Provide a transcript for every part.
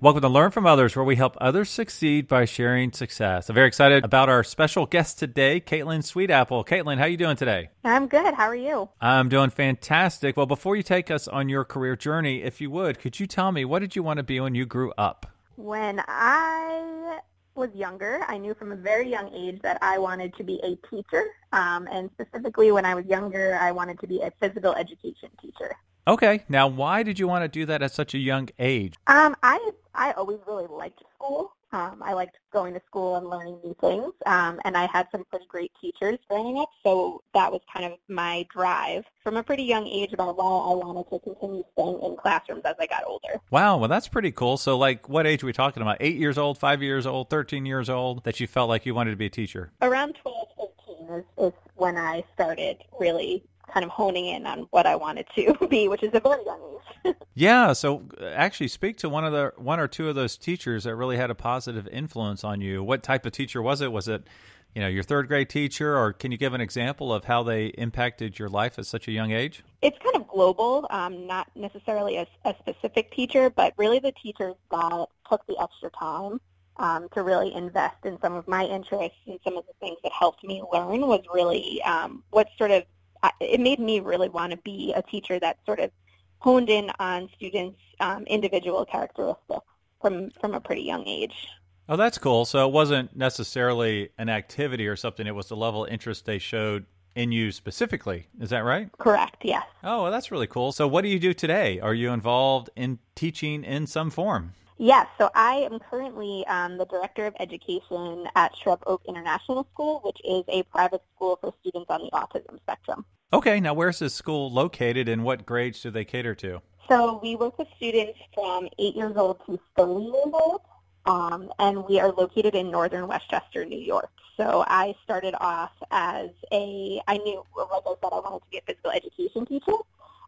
Welcome to Learn from Others, where we help others succeed by sharing success. I'm very excited about our special guest today, Caitlin Sweetapple. Caitlin, how are you doing today? I'm good. How are you? I'm doing fantastic. Well, before you take us on your career journey, if you would, could you tell me what did you want to be when you grew up? When I was younger, I knew from a very young age that I wanted to be a teacher. Um, and specifically when I was younger, I wanted to be a physical education teacher. Okay. Now, why did you want to do that at such a young age? Um, I I always really liked school. Um, I liked going to school and learning new things, um, and I had some pretty great teachers growing up, so that was kind of my drive from a pretty young age about why I wanted to continue staying in classrooms as I got older. Wow, well, that's pretty cool. So, like, what age are we talking about? Eight years old, five years old, 13 years old, that you felt like you wanted to be a teacher? Around 12, 13 is, is when I started really kind of honing in on what I wanted to be, which is a very young age. yeah. So uh, actually, speak to one of the one or two of those teachers that really had a positive influence on you. What type of teacher was it? Was it you know your third grade teacher, or can you give an example of how they impacted your life at such a young age? It's kind of global, um, not necessarily a, a specific teacher, but really the teachers that took the extra time um, to really invest in some of my interests and some of the things that helped me learn was really um, what sort of it made me really want to be a teacher that sort of honed in on students' um, individual characteristics from from a pretty young age. Oh, that's cool. So it wasn't necessarily an activity or something; it was the level of interest they showed in you specifically. Is that right? Correct. Yes. Oh, well, that's really cool. So, what do you do today? Are you involved in teaching in some form? Yes, so I am currently um, the Director of Education at Shrub Oak International School, which is a private school for students on the autism spectrum. Okay, now where's this school located and what grades do they cater to? So we work with students from 8 years old to 30 years old, um, and we are located in northern Westchester, New York. So I started off as a, I knew, like I said, I wanted to be a physical education teacher.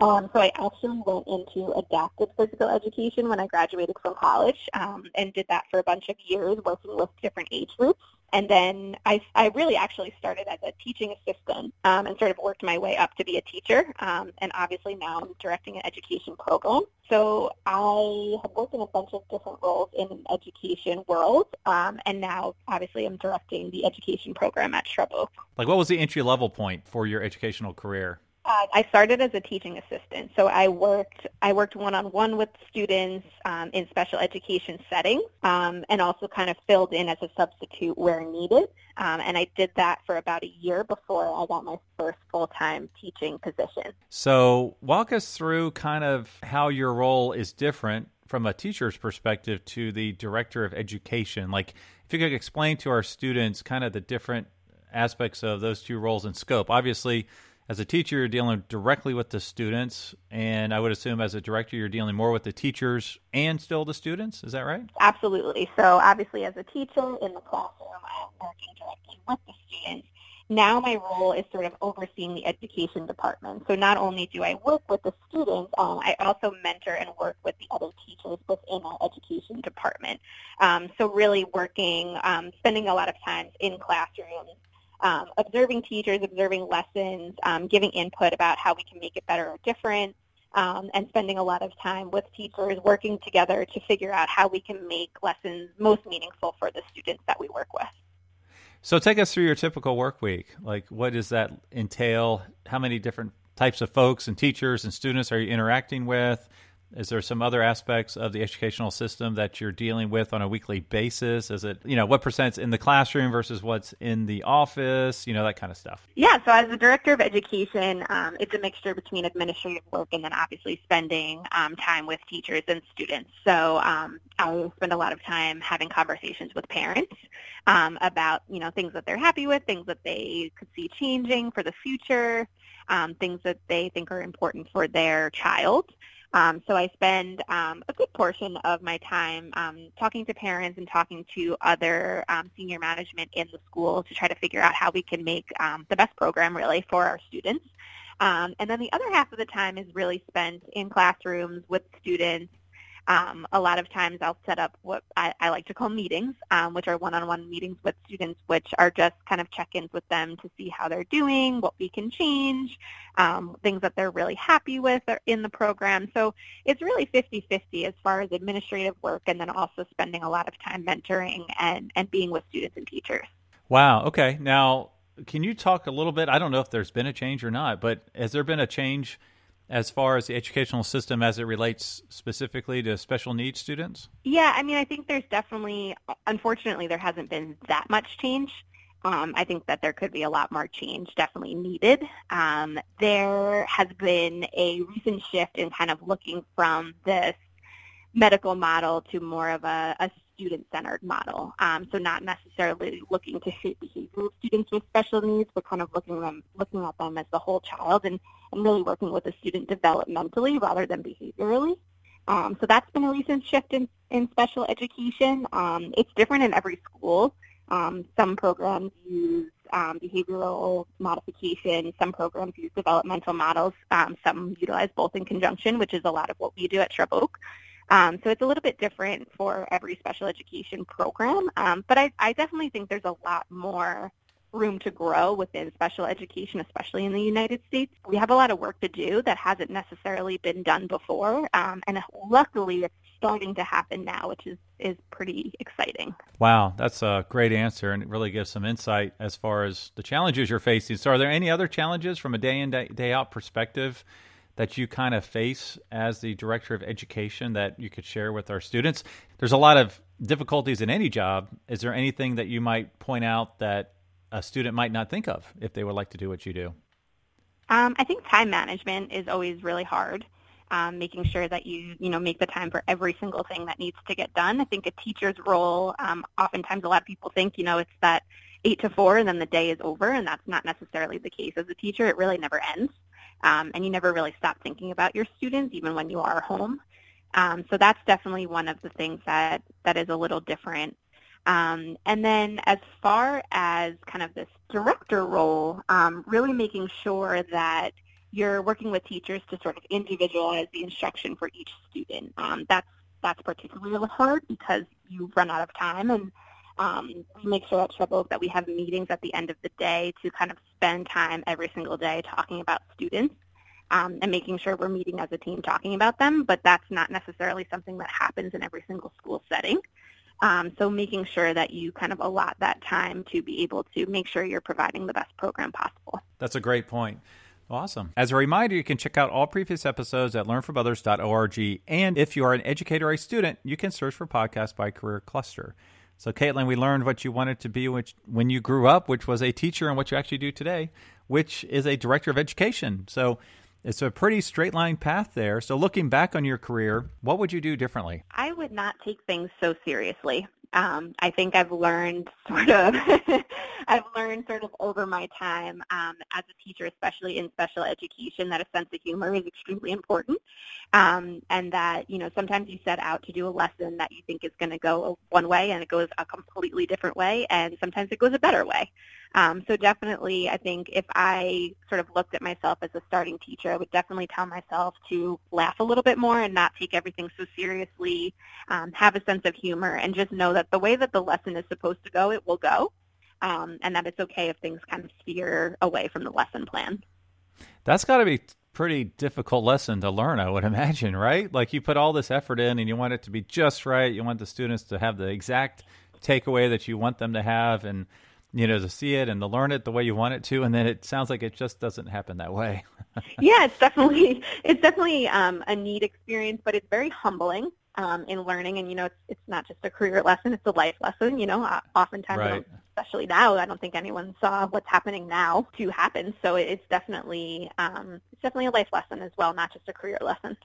Um, so I actually went into adapted physical education when I graduated from college um, and did that for a bunch of years working with different age groups. And then I, I really actually started as a teaching assistant um, and sort of worked my way up to be a teacher. Um, and obviously now I'm directing an education program. So I have worked in a bunch of different roles in an education world. Um, and now obviously I'm directing the education program at Oak. Like what was the entry level point for your educational career? Uh, I started as a teaching assistant, so I worked I worked one on one with students um, in special education settings, um, and also kind of filled in as a substitute where needed. Um, and I did that for about a year before I got my first full time teaching position. So walk us through kind of how your role is different from a teacher's perspective to the director of education. Like, if you could explain to our students kind of the different aspects of those two roles and scope. Obviously as a teacher, you're dealing directly with the students, and I would assume as a director, you're dealing more with the teachers and still the students. Is that right? Absolutely. So obviously, as a teacher in the classroom, I'm working directly with the students. Now my role is sort of overseeing the education department. So not only do I work with the students, um, I also mentor and work with the other teachers within our education department. Um, so really working, um, spending a lot of time in classrooms, um, observing teachers, observing lessons, um, giving input about how we can make it better or different, um, and spending a lot of time with teachers working together to figure out how we can make lessons most meaningful for the students that we work with. So take us through your typical work week. Like what does that entail? How many different types of folks and teachers and students are you interacting with? Is there some other aspects of the educational system that you're dealing with on a weekly basis? Is it, you know, what percent's in the classroom versus what's in the office, you know, that kind of stuff? Yeah, so as the director of education, um, it's a mixture between administrative work and then obviously spending um, time with teachers and students. So um, I spend a lot of time having conversations with parents um, about, you know, things that they're happy with, things that they could see changing for the future, um, things that they think are important for their child. Um, so I spend um, a good portion of my time um, talking to parents and talking to other um, senior management in the school to try to figure out how we can make um, the best program really for our students. Um, and then the other half of the time is really spent in classrooms with students um, a lot of times I'll set up what I, I like to call meetings, um, which are one-on-one meetings with students, which are just kind of check-ins with them to see how they're doing, what we can change, um, things that they're really happy with in the program. So it's really 50-50 as far as administrative work and then also spending a lot of time mentoring and, and being with students and teachers. Wow. Okay. Now, can you talk a little bit? I don't know if there's been a change or not, but has there been a change – as far as the educational system as it relates specifically to special needs students? Yeah, I mean, I think there's definitely, unfortunately, there hasn't been that much change. Um, I think that there could be a lot more change definitely needed. Um, there has been a recent shift in kind of looking from this medical model to more of a, a student-centered model. Um, so not necessarily looking to shape of students with special needs, but kind of looking them looking at them as the whole child and, and really working with the student developmentally rather than behaviorally. Um, so that's been a recent shift in, in special education. Um, it's different in every school. Um, some programs use um, behavioral modification. Some programs use developmental models. Um, some utilize both in conjunction, which is a lot of what we do at Shrub Oak. Um, so it's a little bit different for every special education program, um, but I, I definitely think there's a lot more room to grow within special education, especially in the United States. We have a lot of work to do that hasn't necessarily been done before, um, and luckily it's starting to happen now, which is, is pretty exciting. Wow, that's a great answer, and it really gives some insight as far as the challenges you're facing. So are there any other challenges from a day in, day, day out perspective that you kind of face as the director of education that you could share with our students? There's a lot of difficulties in any job. Is there anything that you might point out that a student might not think of if they would like to do what you do? Um, I think time management is always really hard. Um, making sure that you you know make the time for every single thing that needs to get done. I think a teacher's role, um, oftentimes a lot of people think you know it's that eight to four and then the day is over, and that's not necessarily the case. As a teacher, it really never ends um, and you never really stop thinking about your students even when you are home. Um, so that's definitely one of the things that, that is a little different. Um, and then as far as kind of this director role, um, really making sure that you're working with teachers to sort of individualize the instruction for each student. Um, that's that's particularly hard because you run out of time and um, make sure that we have meetings at the end of the day to kind of spend time every single day talking about students um, and making sure we're meeting as a team talking about them, but that's not necessarily something that happens in every single school setting. Um, so making sure that you kind of allot that time to be able to make sure you're providing the best program possible. That's a great point. Awesome. As a reminder, you can check out all previous episodes at learnfromothers.org. And if you are an educator or a student, you can search for podcasts by career cluster. So, Caitlin, we learned what you wanted to be which, when you grew up, which was a teacher, and what you actually do today, which is a director of education. So, it's a pretty straight line path there. So, looking back on your career, what would you do differently? I would not take things so seriously. Um, I think I've learned sort of, I've learned sort of over my time um, as a teacher, especially in special education, that a sense of humor is extremely important, um, and that you know sometimes you set out to do a lesson that you think is going to go one way and it goes a completely different way, and sometimes it goes a better way. Um, so definitely, I think if I sort of looked at myself as a starting teacher, I would definitely tell myself to laugh a little bit more and not take everything so seriously, um, have a sense of humor, and just know that the way that the lesson is supposed to go, it will go, um, and that it's okay if things kind of steer away from the lesson plan. That's got to be pretty difficult lesson to learn, I would imagine, right? Like you put all this effort in and you want it to be just right. You want the students to have the exact takeaway that you want them to have and you know to see it and to learn it the way you want it to and then it sounds like it just doesn't happen that way. Yeah it's definitely it's definitely um, a neat experience but it's very humbling um, in learning. And you know it's, it's not just a career lesson it's a life lesson you know uh, oftentimes right. especially now i don't think anyone saw what's happening now to happen. So it's definitely um, it's definitely a life lesson as well not just a career lesson.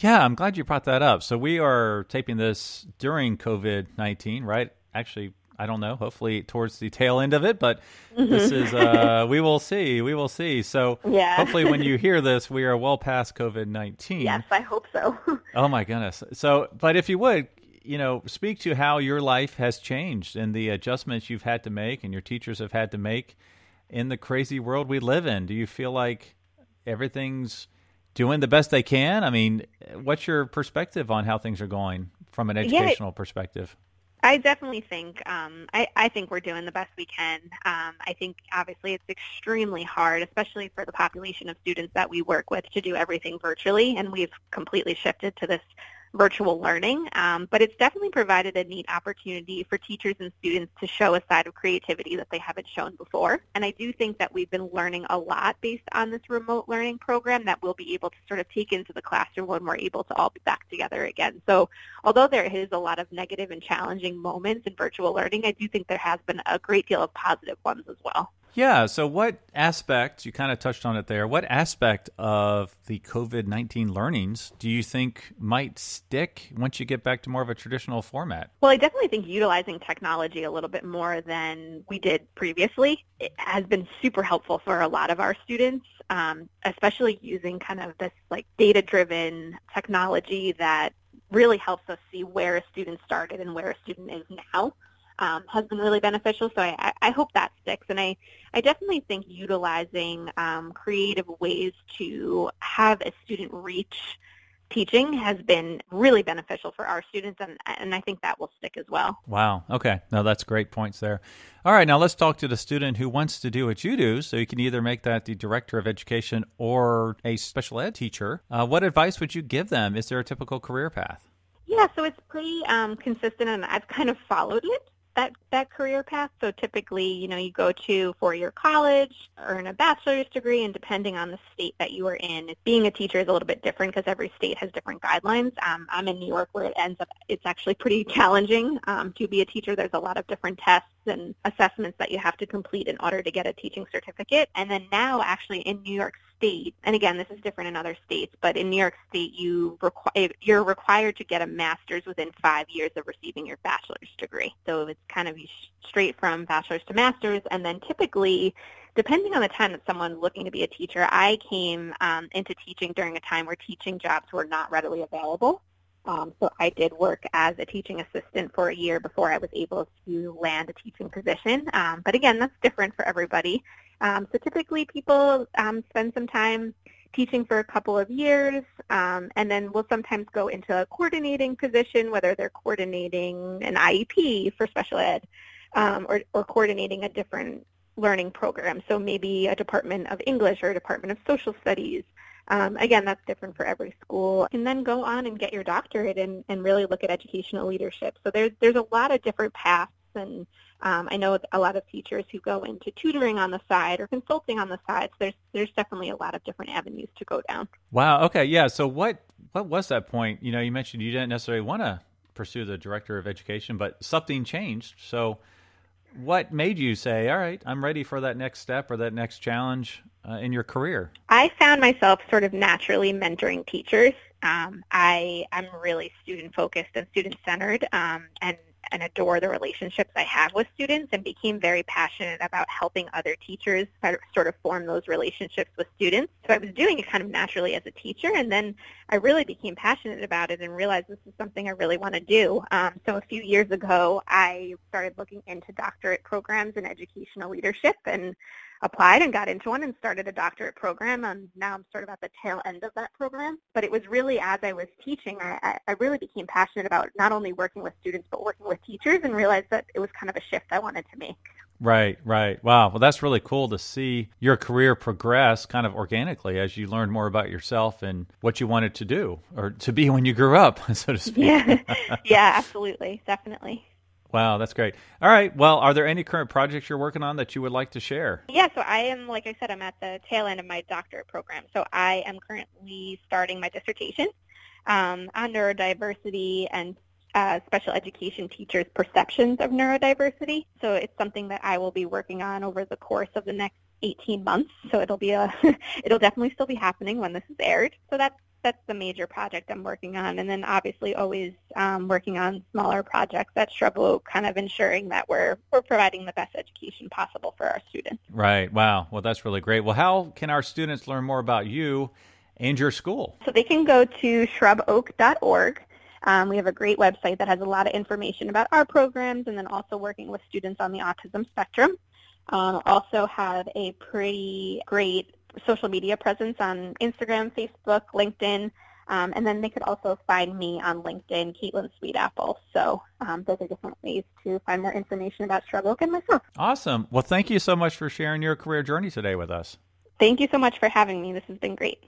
Yeah i'm glad you brought that up. So we are taping this during covid-19 right? Actually I don't know, hopefully towards the tail end of it, but this is, uh, we will see. We will see. So Yeah. hopefully when you hear this, we are well past COVID 19. Yes, I hope so. Oh my goodness. So, but if you would, you know, speak to how your life has changed and the adjustments you've had to make and your teachers have had to make in the crazy world we live in. Do you feel like everything's doing the best they can? I mean, what's your perspective on how things are going from an Yeah. educational perspective? I definitely think um, I, I think we're doing the best we can. Um, I think obviously it's extremely hard, especially for the population of students that we work with, to do everything virtually, and we've completely shifted to this virtual learning. Um, but it's definitely provided a neat opportunity for teachers and students to show a side of creativity that they haven't shown before. And I do think that we've been learning a lot based on this remote learning program that we'll be able to sort of take into the classroom when we're able to all be back together again. So although there is a lot of negative and challenging moments in virtual learning, I do think there has been a great deal of positive ones as well. Yeah. So, what aspect, you kind of touched on it there, what aspect of the COVID 19 learnings do you think might stick once you get back to more of a traditional format? Well, I definitely think utilizing technology a little bit more than we did previously it has been super helpful for a lot of our students, um, especially using kind of this like data-driven technology that really helps us see where a student started and where a student is now. Um, has been really beneficial, so I, I- hope that sticks. And I, I definitely think utilizing um, creative ways to have a student reach teaching has been really beneficial for our students, and, and I think that will stick as well. Wow. Okay. No, that's great points there. All right. Now let's talk to the student who wants to do what you do. So you can either make that the director of education or a special ed teacher. Uh, what advice would you give them? Is there a typical career path? Yeah, so it's pretty um, consistent, and I've kind of followed it that that career path. So typically, you know, you go to four-year college, earn a bachelor's degree, and depending on the state that you are in, being a teacher is a little bit different because every state has different guidelines. Um, I'm in New York, where it ends up it's actually pretty challenging um, to be a teacher. There's a lot of different tests and assessments that you have to complete in order to get a teaching certificate. And then now, actually, in New York State, and again, this is different in other states, but in New York State, you require you're required to get a master's within five years of receiving your bachelor's degree. So it's kind of straight from bachelor's to master's, and then typically. Depending on the time that someone's looking to be a teacher, I came um, into teaching during a time where teaching jobs were not readily available. Um, so I did work as a teaching assistant for a year before I was able to land a teaching position. Um, but again, that's different for everybody. Um, so typically people um, spend some time teaching for a couple of years, um, and then we'll sometimes go into a coordinating position, whether they're coordinating an IEP for special ed um, or, or coordinating a different learning program. So maybe a Department of English or a Department of Social Studies. Um, again, that's different for every school. And then go on and get your doctorate and, and really look at educational leadership. So there's, there's a lot of different paths and um, I know a lot of teachers who go into tutoring on the side or consulting on the side. So there's there's definitely a lot of different avenues to go down. Wow. Okay. Yeah. So what what was that point? You know, you mentioned you didn't necessarily want to pursue the director of education, but something changed. So what made you say, "All right, I'm ready for that next step or that next challenge uh, in your career"? I found myself sort of naturally mentoring teachers. Um, I I'm really student focused and student centered, um, and and adore the relationships I have with students and became very passionate about helping other teachers sort of form those relationships with students. So I was doing it kind of naturally as a teacher and then I really became passionate about it and realized this is something I really want to do. Um, so a few years ago, I started looking into doctorate programs in educational leadership and applied and got into one and started a doctorate program. And now I'm sort of at the tail end of that program. But it was really as I was teaching, I, I really became passionate about not only working with students, but working with teachers and realized that it was kind of a shift I wanted to make. Right, right. Wow. Well, that's really cool to see your career progress kind of organically as you learn more about yourself and what you wanted to do or to be when you grew up, so to speak. Yeah, yeah absolutely. Definitely. Wow, that's great. All right. Well, are there any current projects you're working on that you would like to share? Yeah, so I am, like I said, I'm at the tail end of my doctorate program. So I am currently starting my dissertation um, on neurodiversity and uh, special education teachers' perceptions of neurodiversity. So it's something that I will be working on over the course of the next 18 months. So it'll be a, it'll definitely still be happening when this is aired. So that's that's the major project I'm working on. And then obviously always um, working on smaller projects at Shrub Oak, kind of ensuring that we're we're providing the best education possible for our students. Right. Wow. Well, that's really great. Well, how can our students learn more about you and your school? So they can go to shruboak.org. Um, we have a great website that has a lot of information about our programs and then also working with students on the autism spectrum. Um, also have a pretty great social media presence on Instagram, Facebook, LinkedIn, um, and then they could also find me on LinkedIn, Caitlin Sweetapple. So um, those are different ways to find more information about Oak and myself. Awesome. Well, thank you so much for sharing your career journey today with us. Thank you so much for having me. This has been great.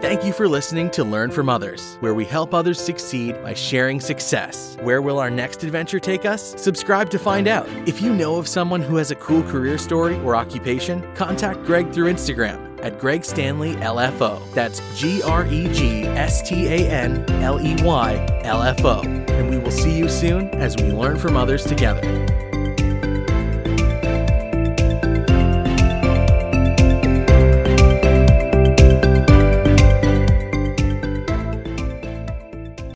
Thank you for listening to Learn from Others, where we help others succeed by sharing success. Where will our next adventure take us? Subscribe to find out. If you know of someone who has a cool career story or occupation, contact Greg through Instagram at Greg Stanley LFO. That's G R E G S T A N L E Y L F O. And we will see you soon as we learn from others together.